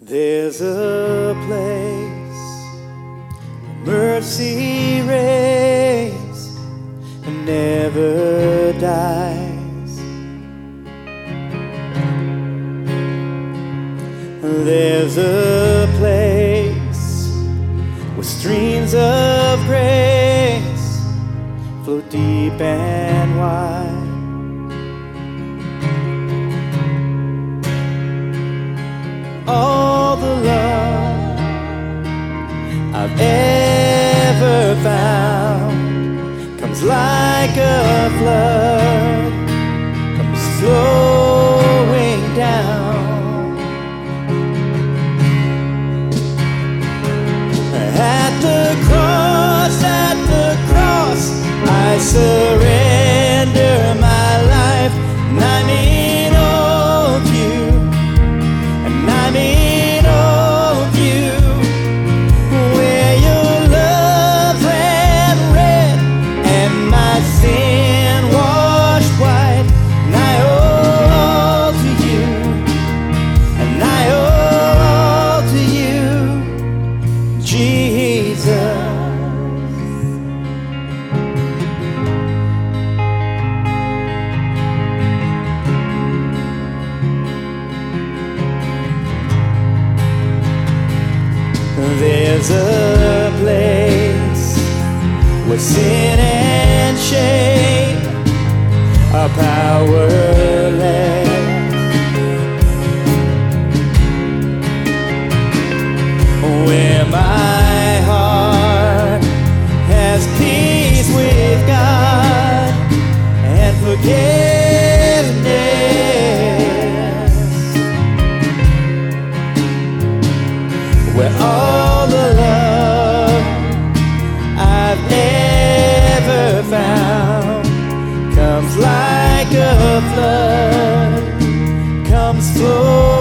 There's a place where mercy reigns and never dies. There's a place where streams of grace flow deep and wide. I've ever found comes like a flood, comes flowing down. At the cross, at the cross, I surrender There's a place where sin and shame are powerless. Where my heart has peace with God and forgiveness where all found. Comes like a flood, comes flowing